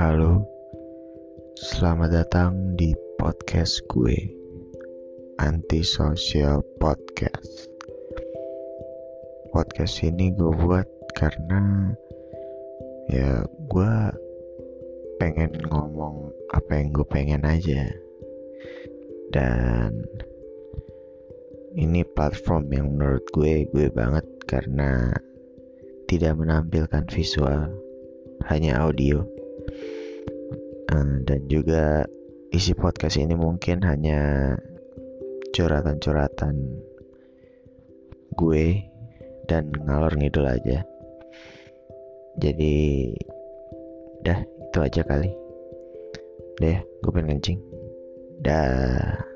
Halo, selamat datang di podcast gue, Antisocial Podcast. Podcast ini gue buat karena ya gue pengen ngomong apa yang gue pengen aja, dan ini platform yang menurut gue gue banget karena tidak menampilkan visual, hanya audio. Uh, dan juga isi podcast ini mungkin hanya curhatan-curhatan gue dan ngalor ngidul aja. Jadi, dah itu aja kali. Deh, gue pengen kencing. Dah.